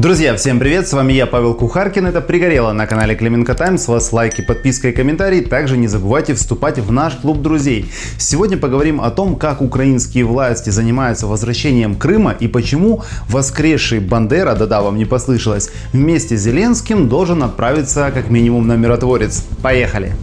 Друзья, всем привет, с вами я, Павел Кухаркин, это «Пригорело» на канале Клименко Таймс, с вас лайки, подписка и комментарии, также не забывайте вступать в наш клуб друзей. Сегодня поговорим о том, как украинские власти занимаются возвращением Крыма и почему воскресший Бандера, да-да, вам не послышалось, вместе с Зеленским должен отправиться как минимум на миротворец. Поехали!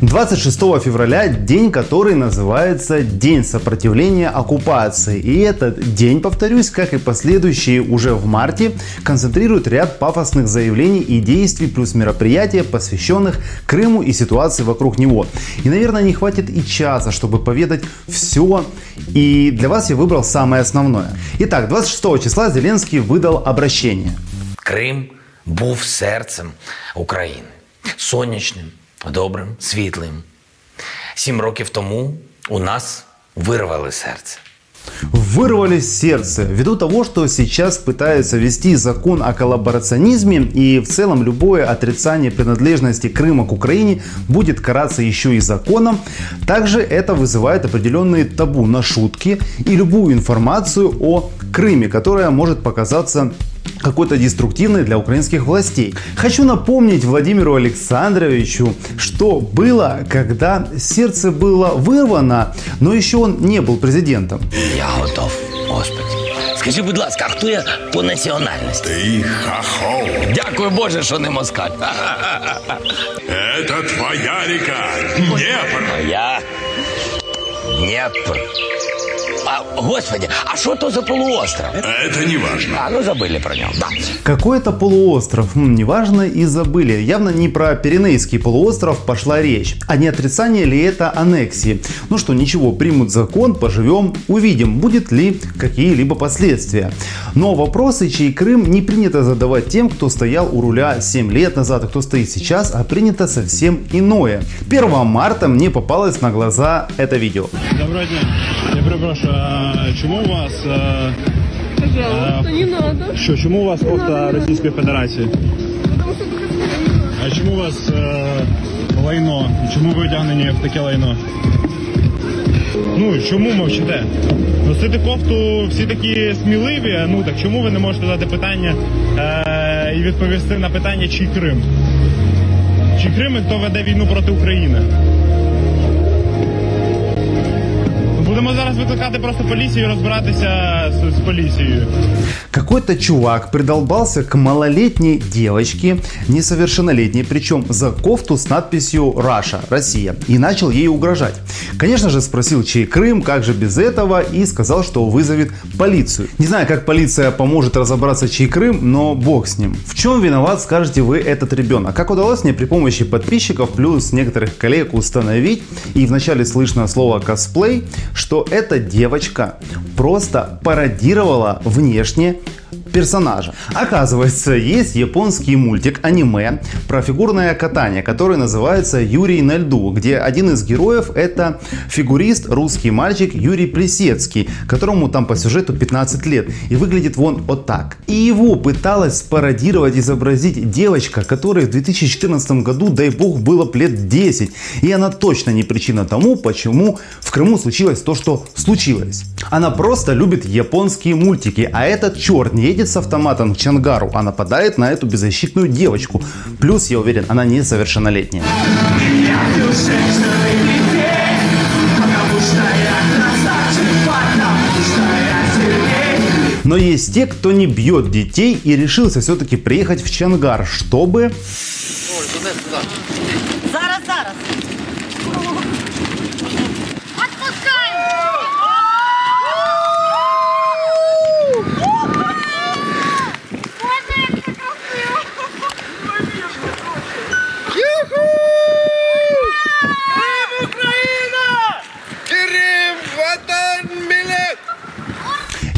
26 февраля день, который называется День сопротивления оккупации. И этот день, повторюсь, как и последующие уже в марте, концентрирует ряд пафосных заявлений и действий плюс мероприятия, посвященных Крыму и ситуации вокруг него. И, наверное, не хватит и часа, чтобы поведать все. И для вас я выбрал самое основное. Итак, 26 числа Зеленский выдал обращение. Крим був серцем України, сонячним, добрим, світлим. Сім років тому у нас вирвали серце. Вырвали сердце ввиду того, что сейчас пытаются ввести закон о коллаборационизме и в целом любое отрицание принадлежности Крыма к Украине будет караться еще и законом. Также это вызывает определенные табу на шутки и любую информацию о Крыме, которая может показаться какой-то деструктивной для украинских властей. Хочу напомнить Владимиру Александровичу, что было, когда сердце было вырвано, но еще он не был президентом. Я готов, Господи. Скажи, будь ласка, а хто я по національності? Ты хохол. Дякую Боже, що не москаль. Это твоя река. Днепр. А я Дніпр. А, Господи, а що то за полуостров? Это не важно. А, ну забыли про нього. Да. Какой это полуостров? М, неважно и забыли. Явно не про Пиренейский полуостров пошла речь. А не отрицание ли это аннексии? Ну что, ничего, примут закон, поживем, увидим, будет ли какие-либо последствия. Но вопросы, чей Крым, не принято задавать тем, кто стоял у руля 7 лет назад, а кто стоит сейчас, а принято совсем иное. 1 марта мне попалось на глаза это видео. Доброго дня. Я перепрошую, а чому у вас е, Пожалуйста, не надо. що чому у вас кофта Російської Федерації? Потому что это Россия. А чому у вас е, лайно? І Чому ви одягнені в таке лайно? Ну чому мовчите? Носити кофту всі такі сміливі. Ну так чому ви не можете задати питання е, і відповісти на питання, чий Крим? Чи Крим і хто веде війну проти України? Будемо зараз викликати просто поліцію і розбиратися з, з поліцією. Какой-то чувак придолбался к малолетней девочке, несовершеннолетней, причем за кофту с надписью «Раша», «Россия», и начал ей угрожать. Конечно же, спросил, чей Крым, как же без этого, и сказал, что вызовет полицию. Не знаю, как полиция поможет разобраться, чей Крым, но бог с ним. В чем виноват, скажете вы, этот ребенок? Как удалось мне при помощи подписчиков плюс некоторых коллег установить, и вначале слышно слово «косплей», что эта девочка просто пародировала внешне персонажа. Оказывается, есть японский мультик аниме про фигурное катание, который называется «Юрий на льду», где один из героев это фигурист, русский мальчик Юрий Плесецкий, которому там по сюжету 15 лет. И выглядит он вот так. И его пыталась спародировать, изобразить девочка, которой в 2014 году, дай бог, было лет 10. И она точно не причина тому, почему в Крыму случилось то, что случилось. Она просто любит японские мультики, а этот черт едет с автоматом к Чангару, а нападает на эту беззащитную девочку. Плюс, я уверен, она несовершеннолетняя. Но есть те, кто не бьет детей и решился все-таки приехать в Чангар, чтобы... Зараз,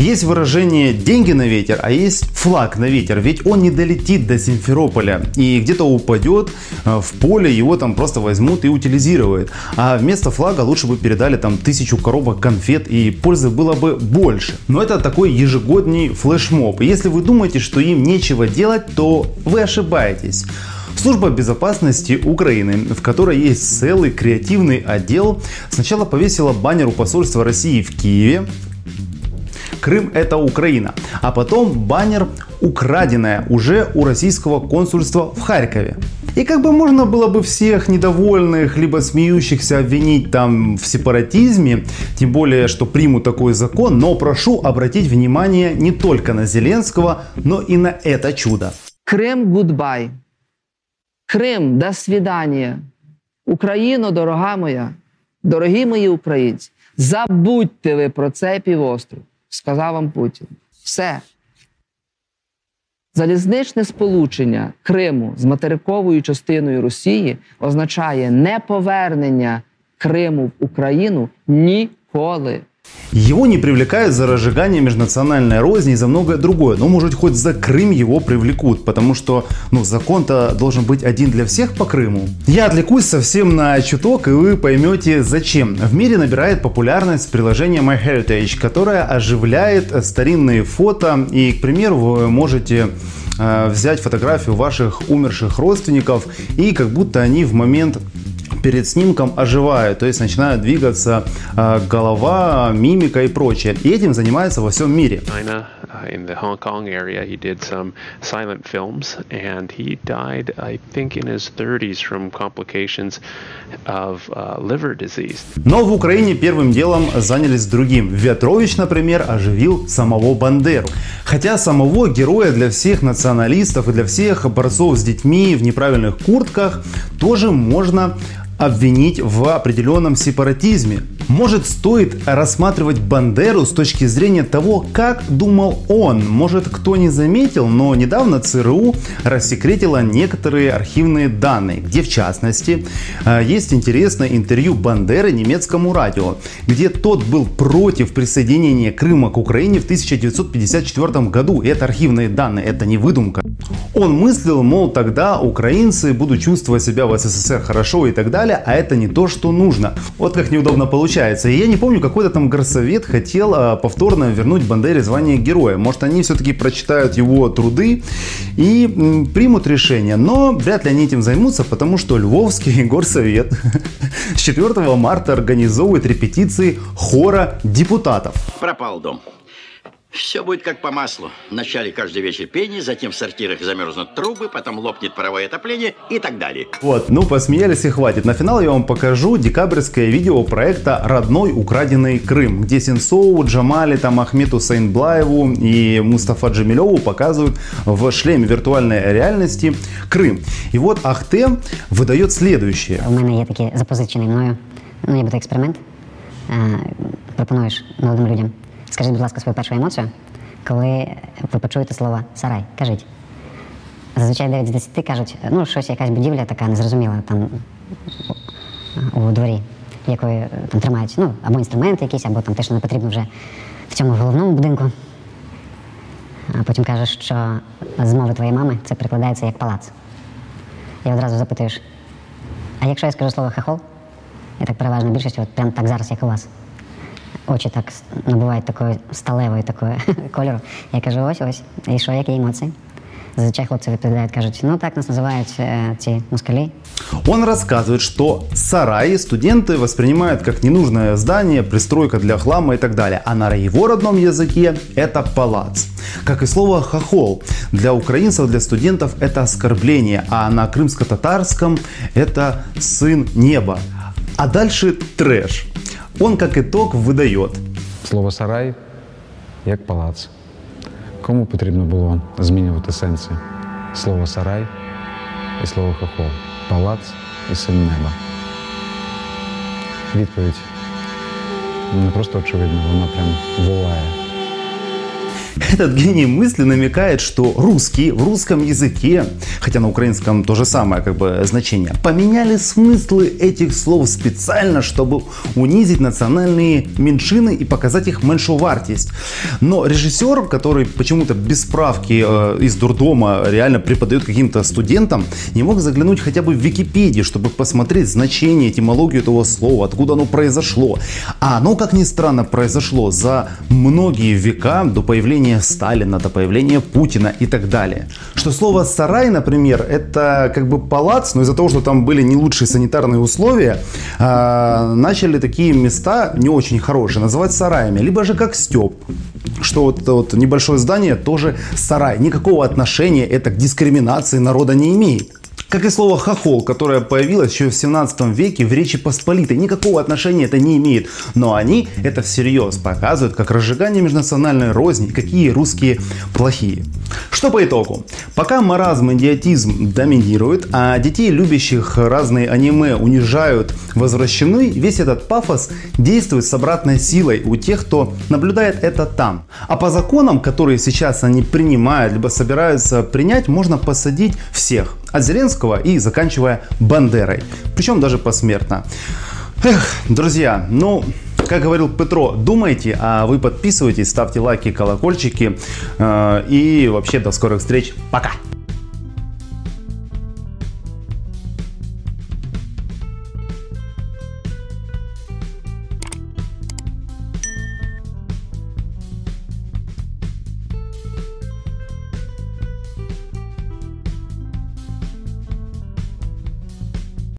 Есть выражение «деньги на ветер», а есть флаг на ветер. Ведь он не долетит до Симферополя и где-то упадет э, в поле, его там просто возьмут и утилизируют. А вместо флага лучше бы передали там тысячу коробок конфет и пользы было бы больше. Но это такой ежегодный флешмоб. Если вы думаете, что им нечего делать, то вы ошибаетесь. Служба безопасности Украины, в которой есть целый креативный отдел, сначала повесила баннер у посольства России в Киеве, Крым это Украина. А потом баннер «Украденное» уже у российского консульства в Харькове. И как бы можно было бы всех недовольных, либо смеющихся обвинить там в сепаратизме, тем более, что примут такой закон, но прошу обратить внимание не только на Зеленского, но и на это чудо. Крим гудбай. Крим, до свидання. Україно, дорога моя, дорогі мої українці, забудьте ви про цей півострів, Сказав вам Путін. Все. Залізничне сполучення Криму з материковою частиною Росії означає неповернення Криму в Україну ніколи. Его не привлекает за разжигание межнациональной розни и за многое другое. Но может хоть за Крым его привлекут, потому что ну, закон-то должен быть один для всех по Крыму. Я отвлекусь совсем на чуток, и вы поймете зачем. В мире набирает популярность приложение MyHeritage, которое оживляет старинные фото. И, к примеру, вы можете э, взять фотографию ваших умерших родственников и как будто они в момент перед снимком оживают, то есть начинают двигаться э, голова, мимика и прочее. И этим занимается во всем мире. Uh, in the Hong Kong area. He did some silent films, and he died, I think, in his 30s from complications of uh, liver disease. Но в Украине первым делом занялись другим. Ветрович, например, оживил самого Бандеру. Хотя самого героя для всех националистов и для всех борцов с детьми в неправильных куртках тоже можно обвинить в определенном сепаратизме. Может, стоит рассматривать Бандеру с точки зрения того, как думал он. Может, кто не заметил, но недавно ЦРУ рассекретила некоторые архивные данные, где в частности э, есть интересное интервью Бандеры немецкому радио, где тот был против присоединения Крыма к Украине в 1954 году. Это архивные данные, это не выдумка. Он мыслил, мол, тогда украинцы будут чувствовать себя в СССР хорошо и так далее, а это не то, что нужно. Вот как неудобно получается. И я не помню, какой-то там горсовет хотел а, повторно вернуть Бандере звание героя. Может, они все-таки прочитают его труды и м, примут решение. Но вряд ли они этим займутся, потому что Львовский горсовет с 4 марта организовывает репетиции хора депутатов. Пропал дом. Все будет как по маслу. Вначале каждый вечер пение, затем в сортирах замерзнут трубы, потом лопнет паровое отопление и так далее. Вот, ну посмеялись и хватит. На финал я вам покажу декабрьское видео проекта «Родной украденный Крым», где Сенцову, Джамали, там, Ахмету Сайнблаеву и Мустафа Джамилеву показывают в шлеме виртуальной реальности Крым. И вот Ахте выдает следующее. У мене є такий запозичений мною, ну нібито експеримент. Е, пропонуєш молодим людям. Скажіть, будь ласка, свою першу емоцію, коли ви почуєте слово сарай. Кажіть. Зазвичай 9 з 10 кажуть, ну, щось якась будівля така незрозуміла там у дворі, якої там тримають, ну, або інструменти якісь, або там те, що не потрібно вже в цьому головному будинку. А потім кажеш, що з мови твоєї мами це прикладається як палац. І одразу запитуєш, а якщо я скажу слово хахол, і так переважно більшість, от прям так зараз, як у вас, очі так с- набувають такої сталевої такої кольору. Я кажу, ось ось. І що, які емоції? Зазвичай хлопці відповідають, кажуть, ну так нас називають е, ці москалі. Он рассказывает, что сараи студенты воспринимают как ненужное здание, пристройка для хлама и так далее. А на его родном языке это палац. Как и слово хохол. Для украинцев, для студентов это оскорбление, а на крымско-татарском это сын неба. А дальше трэш. Он как итог выдает. Слово сарай як палац. Кому потрібно було змінювати сенси? Слово сарай і слово хохол. Палац і син неба. Відповідь не просто очевидна, вона прям волає. Этот гений мысли намекает, что русские в русском языке, хотя на украинском то же самое как бы значение, поменяли смыслы этих слов специально, чтобы унизить национальные меньшины и показать их меньшовартость. Но режиссер, который почему-то без справки э, из дурдома реально преподает каким-то студентам, не мог заглянуть хотя бы в Википедию, чтобы посмотреть значение, этимологию этого слова, откуда оно произошло. А оно, как ни странно, произошло за многие века до появления появления Сталина, до появления Путина и так далее. Что слово «сарай», например, это как бы палац, но из-за того, что там были не лучшие санитарные условия, э, начали такие места не очень хорошие называть сараями, либо же как Степ, что вот вот небольшое здание тоже сарай. Никакого отношения это к дискриминации народа не имеет. Как и слово «хохол», которое появилось еще в 17 веке в Речи Посполитой. Никакого отношения это не имеет. Но они это всерьез показывают, как разжигание межнациональной розни, какие русские плохие. Что по итогу? Пока маразм идиотизм доминируют, а детей, любящих разные аниме, унижают, возвращены, весь этот пафос действует с обратной силой у тех, кто наблюдает это там. А по законам, которые сейчас они принимают, либо собираются принять, можно посадить всех. От Зеленского и заканчивая Бандерой. Причем даже посмертно. Эх, друзья, ну, как говорил Петро, думайте, а вы подписывайтесь, ставьте лайки, колокольчики. Э, и вообще до скорых встреч. Пока!